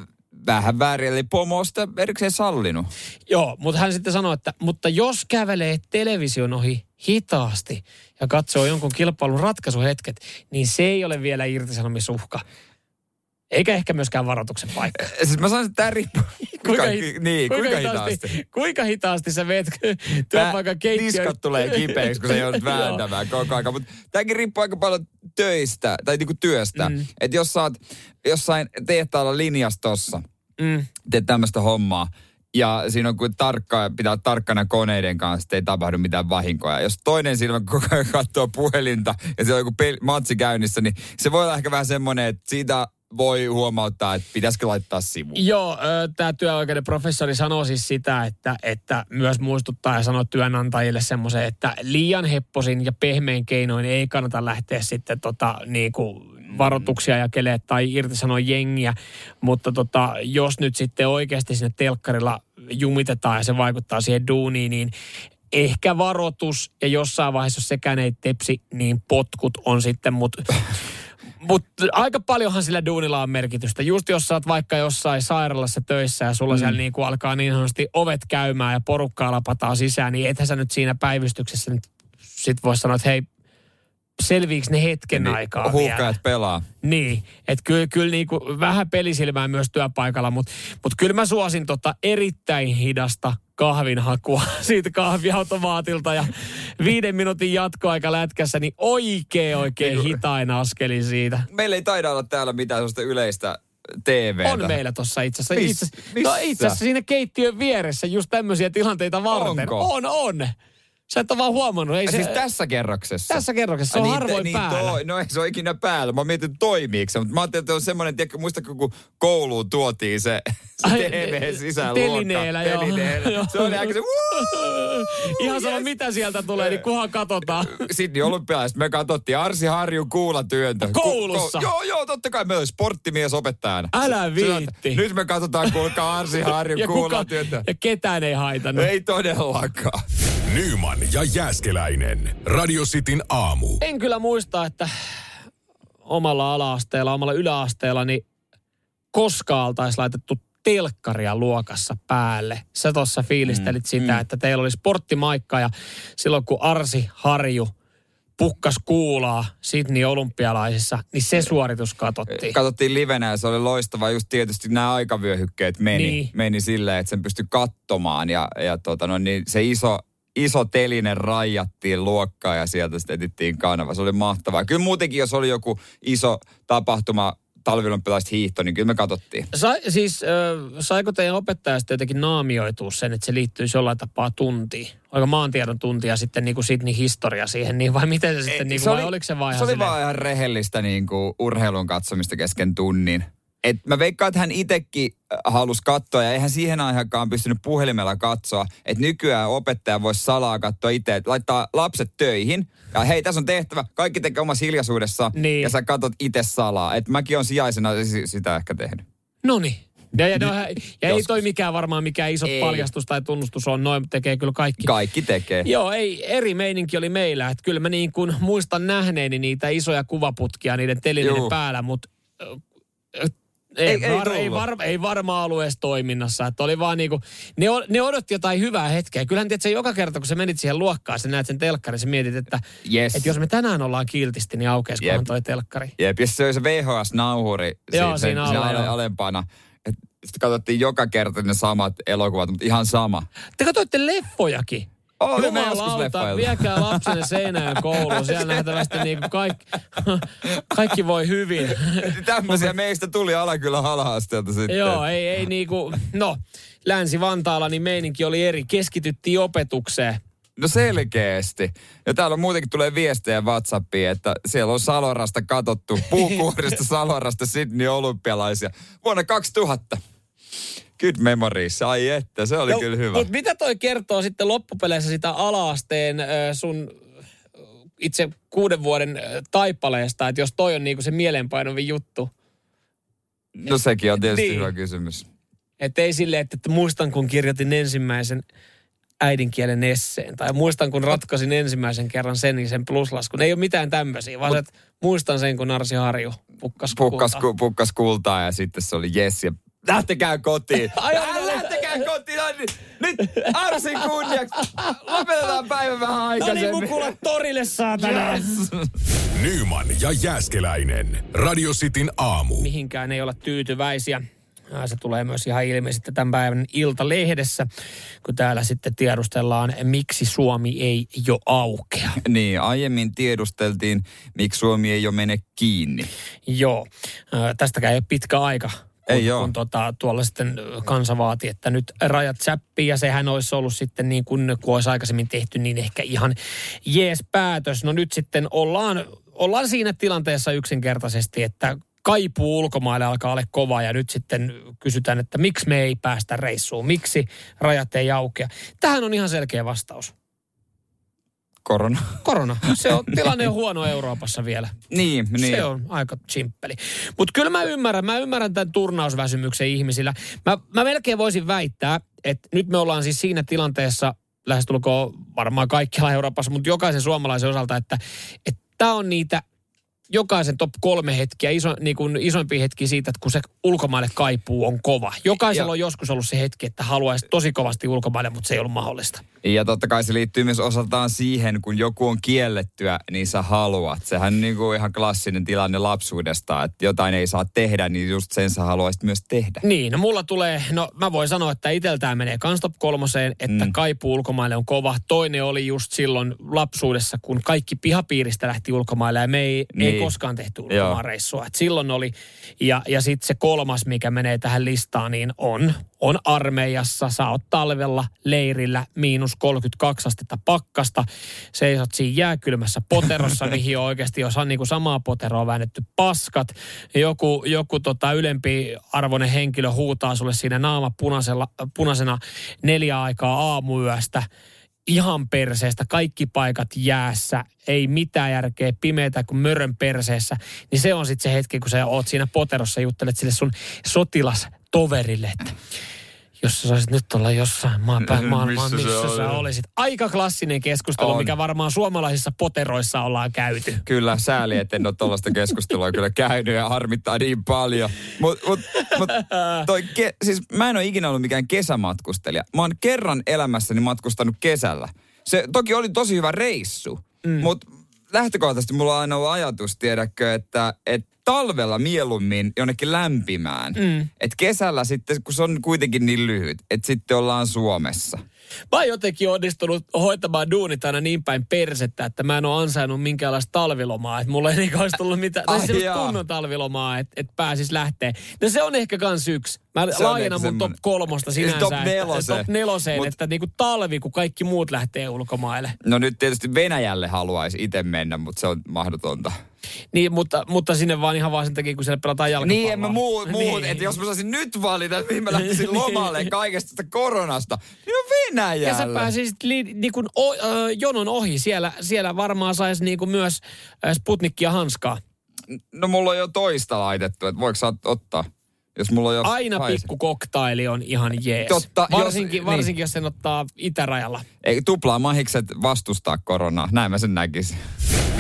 vähän väärin, eli pomo on sitä erikseen sallinut. Joo, mutta hän sitten sanoi, että mutta jos kävelee television ohi hitaasti ja katsoo jonkun kilpailun ratkaisuhetket, niin se ei ole vielä irtisanomisuhka. Eikä ehkä myöskään varoituksen paikka. Siis mä sanoisin, että tämä riippuu. Kuinka, Kuinka, hi- niin, kuinka, hitaasti? Kuinka hitaasti sä veet työpaikan keittiön? Niskat tulee kipeäksi, kun se joudut vääntämään koko ajan. Mutta tämäkin riippuu aika paljon töistä, tai niinku työstä. Mm. Että jos sä oot jossain tehtaalla linjastossa, Mm. teet tämmöistä hommaa, ja siinä on kuin tarkka, pitää tarkkana koneiden kanssa, että ei tapahdu mitään vahinkoja. Jos toinen silmä koko ajan katsoo puhelinta ja siellä on joku peli, matsi käynnissä, niin se voi olla ehkä vähän semmoinen, että siitä voi huomauttaa, että pitäisikö laittaa sivuun. Joo, tämä työoikeuden professori sanoo siis sitä, että, että myös muistuttaa ja sanoo työnantajille semmoisen, että liian hepposin ja pehmein keinoin ei kannata lähteä sitten tota, niin kuin varoituksia jakelee tai irtisanoa jengiä, mutta tota, jos nyt sitten oikeasti sinne telkkarilla jumitetaan ja se vaikuttaa siihen duuniin, niin ehkä varoitus ja jossain vaiheessa, jos sekään ei tepsi, niin potkut on sitten, mutta mutta aika paljonhan sillä duunilla on merkitystä. Just jos sä oot vaikka jossain sairaalassa töissä ja sulla mm. siellä niin kuin alkaa niin sanotusti ovet käymään ja porukkaa lapataan sisään, niin ethän sä nyt siinä päivystyksessä nyt sit voi sanoa, että hei, selviikö ne hetken niin, aikaa vielä. Huuhkajat pelaa. Niin, että kyllä, kyllä niin kuin vähän pelisilmää myös työpaikalla, mutta mut kyllä mä suosin tota erittäin hidasta kahvinhakua siitä kahviautomaatilta ja viiden minuutin jatkoaika lätkässä, niin oikein oikein hitain askeli siitä. Meillä ei taida olla täällä mitään sellaista yleistä TVtä. On meillä tuossa itse asiassa. Miss- Itse, no itse asiassa siinä keittiön vieressä just tämmöisiä tilanteita varten. Onko? On, on. Sä et ole vaan huomannut. Ei se, siis tässä kerroksessa? tässä kerroksessa. Se on Ai harvoin niin, päällä. Toi, no ei se ole ikinä päällä. Mä mietin, että toimiiko se. Mutta mä ajattelin, että on semmoinen, tiedätkö, muistatko, kun kouluun tuotiin se, se Ai, TV sisään telineellä, joo. Telineellä. Joo. Se oli aika se, Ihan sama yes. mitä sieltä tulee, niin kunhan katsotaan. Sitten olympialaiset me katsottiin Arsi Harjun kuulatyöntä. Koulussa? Ku, ko, joo, joo, totta kai meillä oli sporttimies opettajana. Älä viitti. Nyt me katsotaan, kuulkaa Arsi Harjun kuulatyöntä. ja ketään ei haitannut. Ei todellakaan. Nyman ja Jääskeläinen. Radio Cityn aamu. En kyllä muista, että omalla ala-asteella, omalla yläasteella, niin koskaan oltaisiin laitettu telkkaria luokassa päälle. Sä tuossa fiilistelit mm, sitä, mm. että teillä oli sporttimaikka ja silloin kun Arsi Harju pukkas kuulaa Sydney olympialaisissa, niin se suoritus katsottiin. Katsottiin livenä ja se oli loistava. Just tietysti nämä aikavyöhykkeet meni, Niin. meni silleen, että sen pystyi katsomaan. Ja, ja tota, no, niin se iso, iso telinen rajattiin luokkaan ja sieltä sitten etittiin kanava. Se oli mahtavaa. Kyllä muutenkin, jos oli joku iso tapahtuma, talvilompilaista hiihto, niin kyllä me katsottiin. Sa, siis äh, saiko teidän opettaja sitten jotenkin naamioitua sen, että se liittyisi jollain tapaa tuntiin? Oliko maantiedon tunti ja sitten niin kuin Sydney historia siihen, niin vai miten se sitten, niin kuin, vai oliko se vaan se ihan oli silleen- vaan ihan rehellistä niin kuin urheilun katsomista kesken tunnin. Et mä veikkaan, että hän itsekin halusi katsoa ja eihän siihen aikaan pystynyt puhelimella katsoa. Että nykyään opettaja voisi salaa katsoa itse, että laittaa lapset töihin. Ja hei, tässä on tehtävä. Kaikki tekee omassa hiljaisuudessa Niin. ja sä katot itse salaa. Että mäkin on sijaisena si- sitä ehkä tehnyt. No niin. Ja, ja, no, ja ei toi mikään varmaan mikään iso Ei. paljastus tai tunnustus on, noin tekee kyllä kaikki. Kaikki tekee. Joo, ei, eri meininki oli meillä. Että kyllä mä niin kuin muistan nähneeni niitä isoja kuvaputkia niiden telineiden päällä, mutta ei, Ei- ei, ei var, ei, var, ei varmaan ollut edes toiminnassa. Että oli vaan niinku, ne, ne odotti jotain hyvää hetkeä. Kyllähän tiedät, se joka kerta, kun sä menit siihen luokkaan, sä näet sen telkkarin, sä mietit, että, Yes. että jos me tänään ollaan kiltisti, niin aukeaskohan Jep. toi telkkari. Jep, se oli se VHS-nauhuri Joo, siinä, siinä siinä ale, alempana. Et Sitten katsottiin joka kerta ne samat elokuvat, mutta ihan sama. Te katsoitte leffojakin. Joskus Jumalauta, viekää lapsenne seinään kouluun. Siellä nähtävästi niin kaikki, kaikki voi hyvin. Tämmöisiä meistä tuli ala kyllä ala-asteelta sitten. Joo, ei, ei niinku, no, Länsi-Vantaalla niin meininki oli eri. Keskityttiin opetukseen. No selkeästi. Ja täällä muutenkin tulee viestejä Whatsappiin, että siellä on Salorasta katottu, puukuorista Salorasta Sydney olympialaisia vuonna 2000. Good memories, ai että, se oli kyllä hyvä. Mutta mitä toi kertoo sitten loppupeleissä sitä alaasteen sun itse kuuden vuoden taipaleesta, että jos toi on niinku se mieleenpainovin juttu. No sekin on tietysti Niin. hyvä kysymys. Että ei silleen, että, että muistan kun kirjoitin ensimmäisen äidinkielen esseen. Tai muistan kun ratkaisin ensimmäisen kerran sen ja sen pluslaskun. Ei ole mitään tämmöisiä, vaan että muistan sen kun Arsi Harju pukkas, Pukkas, kultaa. ku, pukkas kultaa ja sitten se oli yes ja lähtekää kotiin. Ai, Älä lähtekää kotiin. Ai, Nyt Arsin kunniaksi. Lopetetaan päivä vähän No niin, aikaisemmin. mukulat torille saatana. Yes. Nyman ja Jääskeläinen. Radio Cityn aamu. Mihinkään ei olla tyytyväisiä. Ää, Se tulee myös ihan ilmi sitten tämän päivän Ilta-lehdessä, kun täällä sitten tiedustellaan, miksi Suomi ei jo aukea. Niin, aiemmin tiedusteltiin, miksi Suomi ei ole mene kiinni. Joo, ää, tästäkään ei ole pitkä aika. Kun, Ei oo. kun tota, tuolla sitten kansa vaati, että nyt rajat säppii ja sehän olisi ollut sitten niin kuin, kun olisi aikaisemmin tehty, niin ehkä ihan jees päätös. No nyt sitten ollaan, ollaan siinä tilanteessa yksinkertaisesti, että kaipuu ulkomaille alkaa olla kova ja nyt sitten kysytään, että miksi me ei päästä reissuun, miksi rajat ei aukea. Tähän on ihan selkeä vastaus. Korona. Korona. Se on, tilanne on huono Euroopassa vielä. Niin, niin. Se on aika simppeli. Mutta kyllä mä ymmärrän, mä ymmärrän tämän turnausväsymyksen ihmisillä. Mä, mä melkein voisin väittää, että nyt me ollaan siis siinä tilanteessa, lähestulkoon varmaan kaikkialla Euroopassa, mutta jokaisen suomalaisen osalta, että tämä on niitä jokaisen top kolme hetkiä, iso, niin kuin isoimpia hetkiä siitä, että kun se ulkomaille kaipuu on kova. Jokaisella Ja- on joskus ollut se hetki, että haluaisi tosi kovasti ulkomaille, mutta se ei ollut mahdollista. Ja totta kai se liittyy myös osaltaan siihen, kun joku on kiellettyä, niin sä haluat. Sehän on niin kuin ihan klassinen tilanne lapsuudesta, että jotain ei saa tehdä, niin just sen sä haluaisit myös tehdä. Niin, no mulla tulee, no mä voin sanoa, että iteltään menee kans top kolmoseen, että mm. kaipuu ulkomaille on kova. Toinen oli just silloin lapsuudessa, kun kaikki pihapiiristä lähti ulkomaille ja me ei, niin. ei Niin. koskaan tehty ulkomaanreissua. Et silloin oli, ja, ja sitten se kolmas, mikä menee tähän listaan, niin on, on armeijassa. Sä oot talvella leirillä miinus 32 astetta pakkasta. Seisot siinä jääkylmässä poterossa, mihin on oikeasti jos on niin kuin samaa poteroa väännetty paskat. Joku, joku tota ylempi arvoinen henkilö huutaa sulle siinä naama punaisella, punaisena neljä aikaa aamuyöstä ihan perseestä, kaikki paikat jäässä, ei mitään järkeä, pimeätä kuin mörön perseessä, niin se on sitten se hetki, kun sä oot siinä poterossa, juttelet sille sun sotilastoverille, että jos sä saisit nyt olla jossain maanpäin maailmaa, Missä missä, sä missä sä olisit. Aika klassinen keskustelu, On. mikä varmaan suomalaisissa poteroissa ollaan käyty. Kyllä, sääli, että en ole tuollaista keskustelua kyllä käynyt ja harmittaa niin paljon. Mutta mut, mut, toi ke, siis mä en ole ikinä ollut mikään kesämatkustelija. Mä oon kerran elämässäni matkustanut kesällä. Se toki oli tosi hyvä reissu, mm. mutta lähtökohtaisesti mulla on aina ollut ajatus, tiedätkö, että, että talvella mieluummin jonnekin lämpimään. Mm. Että kesällä sitten, kun se on kuitenkin niin lyhyt, että sitten ollaan Suomessa. Mä oon jotenkin onnistunut hoitamaan duunit aina niin päin persettä, että mä en ole ansainnut minkäänlaista talvilomaa. Että mulla ei niin olisi tullut mitään, tai Ai semmoista jaa. kunnon talvilomaa, että, että pääsis lähtee. No se on ehkä kans yksi. Mä Se laajennan mun top kolmosta Siis sinänsä. top neloseen. Top neloseen, Mut- että niinku talvi, kun kaikki muut lähtee ulkomaille. No nyt tietysti Venäjälle haluaisi itse mennä, mutta se on mahdotonta. Niin, mutta, mutta sinne vaan ihan vaan sen takia, kun siellä pelataan jalkapalloa. Niin, en mä muu, muut, Niin. että jos mä saisin nyt valita, että mihin mä lähtisin Niin. lomalle kaikesta tästä koronasta, niin on Venäjällä. Ja sä pääsisit li, niin kuin o, ö, jonon ohi. Siellä, siellä varmaan saisi niin kuin myös ö, Sputnikkia hanskaa. No mulla on jo toista laitettu, että voiko sä ottaa? Jos mulla on jo Aina Pfizer. pikku koktaili on ihan jees. Totta, jos- varsinkin, niin. varsinkin jos sen ottaa itärajalla. Ei tuplaa mahikset vastustaa koronaa. Näin mä sen näkisin.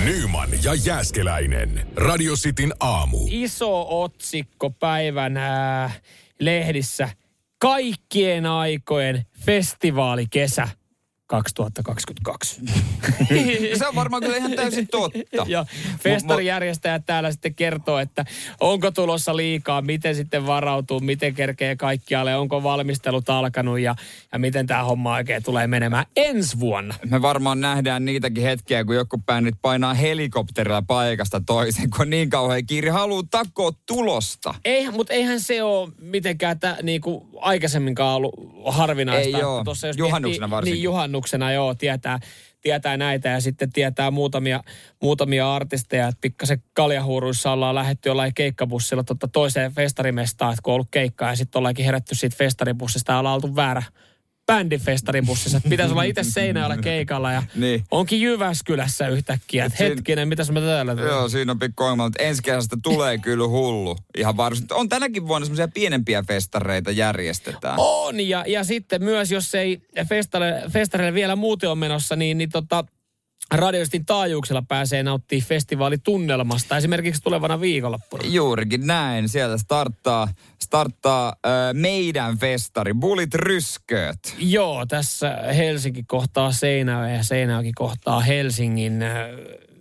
Nyman ja Jääskeläinen. Radio Cityn aamu. Iso otsikko päivän ää, lehdissä. Kaikkien aikojen festivaalikesä 2022. Se on varmaan kyllä ihan täysin totta. ja festarijärjestäjät täällä sitten kertoo, että onko tulossa liikaa, miten sitten varautuu, miten kerkee kaikkialle, onko valmistelut alkanut ja, ja miten tämä homma oikein tulee menemään ensi vuonna. Me varmaan nähdään niitäkin hetkiä, kun joku bändit painaa helikopterilla paikasta toiseen, kun niin kauhean kiire. Haluaa takoa tulosta. Eihän, mutta eihän se ole mitenkään tä, niinku aikaisemminkaan ollut harvinaista. Ei oo. että tossa jos Juhannuksena miettii- varsinkin. Niin, juhannuksena joo, tietää, tietää näitä ja sitten tietää muutamia, muutamia artisteja, että pikkasen kaljahuuruissa ollaan lähetty jollain keikkabussilla totta toiseen festarimestaan, että kun on ollut keikkaa ja sitten ollaankin herätty siitä festaribussista ja ollaan oltu väärä bändin festaribussissa. Että pitäisi olla itse Seinäjoella keikalla ja Niin. onkin Jyväskylässä yhtäkkiä. Että Siin- hetkinen, mitäs mä täällä teen? Joo, siinä on pikku ongelma, mutta ensi kesästä tulee kyllä hullu. Ihan varsin. On tänäkin vuonna semmoisia pienempiä festareita järjestetään. On, ja, ja sitten myös, jos ei festare, festareille vielä muuten on menossa, niin, niin tota, radiostin taajuuksella pääsee nauttimaan festivaalitunnelmasta, esimerkiksi tulevana viikonloppuna. Juurikin näin. Sieltä starttaa, starttaa äh, meidän festari, Bulit Rysköt. Joo, tässä Helsinki kohtaa Seinäjoen ja Seinäjoki kohtaa Helsingin äh,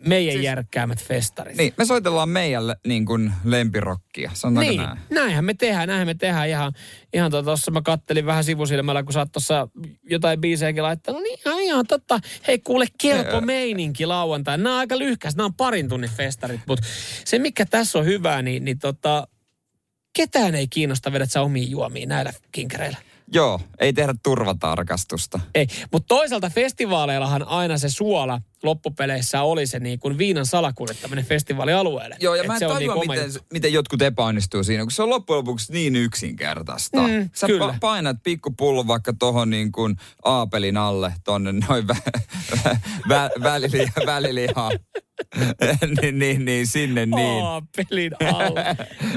meidän siis, järkkäämät festarit. Niin, me soitellaan meidän niin kuin lempirokkia, sanotaanko Niin, näin? näinhän me tehdään, näinhän me tehdään. Ihan, ihan tuossa mä kattelin vähän sivusilmällä, kun sä oot tuossa jotain biisejäkin laittanut. Niin ihan, ihan totta. Hei kuule, kelpo meininki lauantai. Nämä on aika lyhkäs, nämä on parin tunnin festarit. Mutta se, mikä tässä on hyvää, niin, niin tota, ketään ei kiinnosta vedät sä omiin juomiin näillä kinkereillä. Joo, ei tehdä turvatarkastusta. Ei, mutta toisaalta festivaaleillahan aina se suola loppupeleissä oli se niin kuin viinan salakuljettaminen festivaalialueelle. Joo, ja Et mä en tajua, oma miten, juttu. miten jotkut epäonnistuu siinä, kun se on loppujen lopuksi niin yksinkertaista. Mm, Sä kyllä. pa- painat pikkupullon vaikka tohon niin kuin aapelin alle, tonne noin vä- vä- vä- väliliha, väliliha. niin, niin, niin, sinne niin. Aa, pelin alla.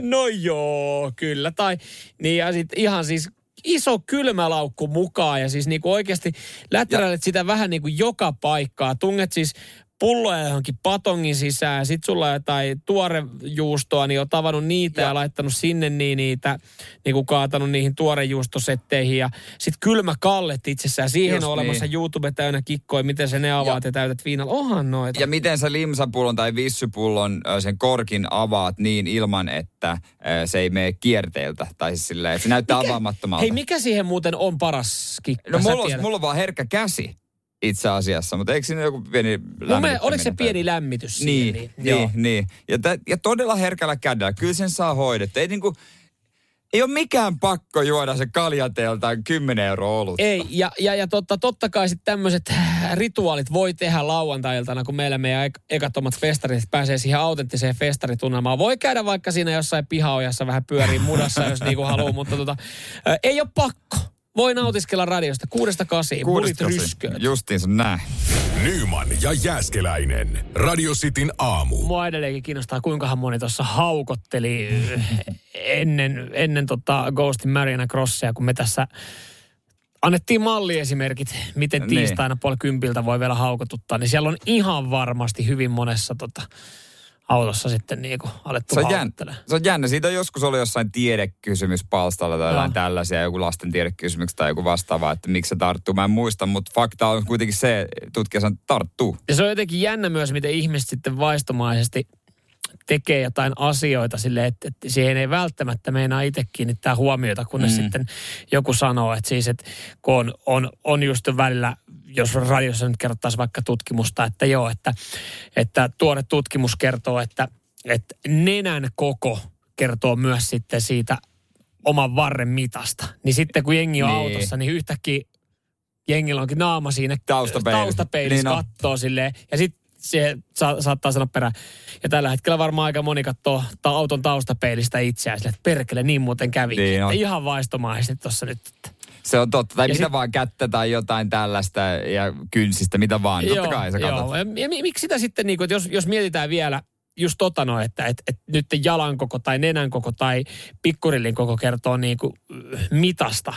No joo, kyllä. Tai, niin ja sitten ihan siis iso kylmälaukku mukaan ja siis niinku oikeasti läträilet sitä vähän niinku joka paikkaa. Tunget siis pulloja johonkin patongin sisään, sit sulla on jotain tuorejuustoa, niin on tavannut niitä ja, Ja- laittanut sinne niin niitä, niin kuin kaatanut niihin tuorejuustosetteihin ja sit kylmä kallet itsessään. Siihen Just on olemassa niin. YouTube täynnä kikkoja, miten se ne avaat ja, ja täytät viinalla. Onhan noita. Ja miten sä limsapullon tai vissypullon sen korkin avaat niin ilman, että se ei mene kierteiltä. Tai siis silleen, se näyttää avaamattomalta. Hei, mikä siihen muuten on paras kikka? no mulla on, mulla on vaan herkkä käsi itse asiassa, mutta eikö siinä joku pieni Mun mielestä, oliko se pieni lämmitys siihen? Niin, niin, niin, niin. Ja, tä, ja todella herkällä kädellä. Kyllä sen saa hoidettua. Ei niinku, ei ole mikään pakko juoda se kaljateelta 10 euroa olutta. Ei, ja, ja, ja totta, totta kai sitten tämmöiset rituaalit voi tehdä lauantai-iltana, kun meillä meidän ek- ekat omat festarit pääsee siihen autenttiseen festaritunnelmaan. Voi käydä vaikka siinä jossain pihaojassa vähän pyöriin mudassa, jos niinku haluaa, mutta tota, ei ole pakko. Voi nautiskella radiosta kuudesta kasiin. Kuudesta rysköt. Justiinsa näin. Nyman ja Jääskeläinen. Radio Cityn aamu. Mua edelleenkin kiinnostaa, kuinkahan moni tuossa haukotteli ennen, ennen tota Ghostin Mariana Crossia, kun me tässä annettiin malliesimerkit, miten Niin. tiistaina puoli kympiltä voi vielä haukotuttaa, niin siellä on ihan varmasti hyvin monessa tota, autossa sitten niinku alettu Se on, jännä, se on jännä. Siitä joskus oli jossain tiedekysymyspalstalla tai jotain tällaisia, joku lasten tiedekysymys tai joku vastaava, että miksi se tarttuu. Mä en muista, mutta fakta on kuitenkin se, tutkija sanoo, tarttuu. Ja se on jotenkin jännä myös, miten ihmiset sitten vaistomaisesti tekee jotain asioita sille, että, että siihen ei välttämättä meinaa itse kiinnittää huomiota, kunnes mm. sitten joku sanoo, että siis, että kun on, on, on just välillä, jos radiossa nyt kerrottaisiin vaikka tutkimusta, että joo, että, että tuore tutkimus kertoo, että, että nenän koko kertoo myös sitten siitä oman varren mitasta. Niin sitten kun jengi on Niin. autossa, niin yhtäkkiä jengillä onkin naama siinä Taustapeili. taustapeilissä Niin kattoo silleen. Ja sitten siihen sa- saattaa sanoa perään. Ja tällä hetkellä varmaan aika moni katsoo ta- auton taustapeilistä itseään sille, että perkele, niin muuten kävi. Niin on. ihan vaistomaisesti tuossa nyt. Että. Se on totta. Tai Ja mitä sit- vaan kättä tai jotain tällaista ja kynsistä, mitä vaan. Totta kai sä joo. Ja, ja mi- miksi sitä sitten, niin kuin, että jos, jos mietitään vielä just tota no, että et, et nyt jalan koko tai nenän koko tai pikkurillin koko kertoo niin kuin, äh, mitasta,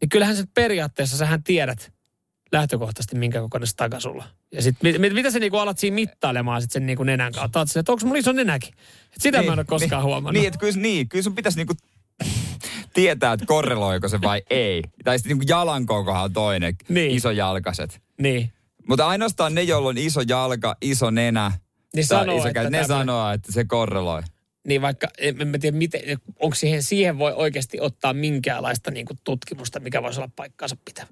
niin kyllähän se periaatteessa sähän tiedät lähtökohtaisesti, minkä kokoinen se taka sulla. Ja sit, mit, mit, mitä sä niinku alat siinä mittailemaan sit sen niinku nenän kautta? Oot sille, että onko mulla iso nenäkin? Et sitä mä en ole koskaan niin, huomannut. Niin, että kyllä, niin, kyllä sun pitäisi niinku tietää, että korreloiko se vai ei. Tai sitten niinku jalan kokohan on toinen, Niin. isojalkaset. Niin. Mutta ainoastaan ne, joilla on iso jalka, iso nenä, Niin sanoo, iso että käsi, ne sanoo, että se korreloi. Niin vaikka, en, mä tiedä, miten, onko siihen, siihen voi oikeasti ottaa minkäänlaista niinku tutkimusta, mikä voisi olla paikkaansa pitävä.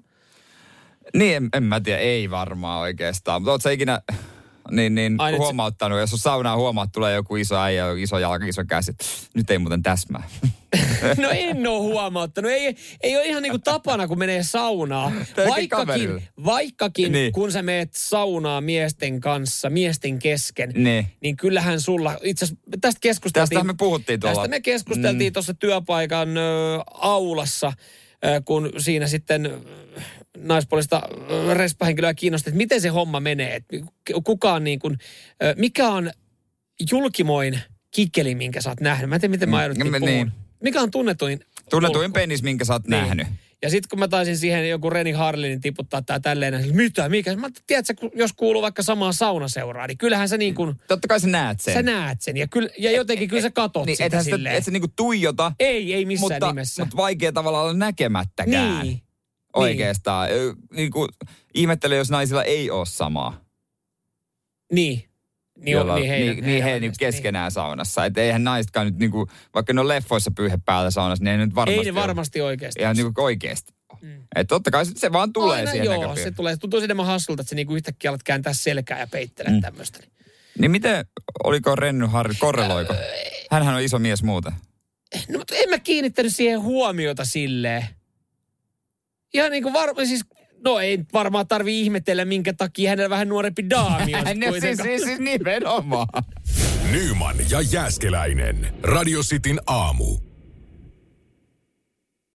Niin, en, en mä tiedä, ei varmaan oikeastaan. Mutta ootko ikinä niin, niin Ai nyt se- huomauttanut, jos on saunaa huomaat, tulee joku iso äijä, iso jalka, iso käsi. Nyt ei muuten täsmää. No en ole huomauttanut. Ei, ei ole ihan niin kuin tapana, kun menee saunaan. Vaikkakin, vaikkakin Niin. kun sä meet saunaa miesten kanssa, miesten kesken, Niin. niin kyllähän sulla, itse tästä keskusteltiin. Tästähän me puhuttiin tuolla. Tästä me keskusteltiin mm. tuossa työpaikan ö, aulassa, kun siinä sitten ö, naispuolista ö, respahenkilöä kiinnosti, että miten se homma menee. Et kukaan niin kuin, mikä on julkimoin kikkeli, minkä sä oot nähnyt? Mä en tiedä, miten mä Mm, ajauduttiin niin. puhumaan. Mikä on tunnetuin? Tunnetuin ulko- penis, minkä sä oot Niin. nähnyt. Ja sitten kun mä taisin siihen joku Reni Harlinin tiputtaa tää tälleen, niin mitä, mikä? Mä tiedätkö, jos kuuluu vaikka samaan saunaseuraa, niin kyllähän sä niin kuin, Totta kai sä näet sen. sä näet sen. Ja, kyllä, ja jotenkin kyllä sä katot niin, sitä silleen. et sä niinku tuijota, Ei, ei missään mutta, nimessä. mutta vaikea tavalla olla näkemättäkään. niin. Oikeastaan. Ö, Niinku, ihmettelen, jos naisilla ei ole samaa. Niin. Niin, jolla- niin, heidän, niin, niin he niinku keskenään saunassa. Että eihän naisetkaan nyt niinku, vaikka ne on leffoissa pyyhe päällä saunassa, niin ei nyt Niin. varmasti Ei ne ole. varmasti oikeasti. Ihan niinku oikeesti. Mm. Että totta kai se, vaan tulee Aina siihen joo, se tulee. Se tuntuu enemmän hassulta, että se niinku yhtäkkiä alat kääntää selkää ja peittelee Mm. mm. tämmöistä. Niin miten, oliko Renny Harri, korreloiko? Hänhän on iso mies muuten. No, mutta en mä kiinnittänyt siihen huomiota silleen. Ihan niin kuin varmaan siis, no ei varmaan tarvi ihmetellä, minkä takia hänellä vähän nuorempi daami on No siis, siis, siis nimenomaan. Nyman ja Jääskeläinen. Radio Cityn aamu.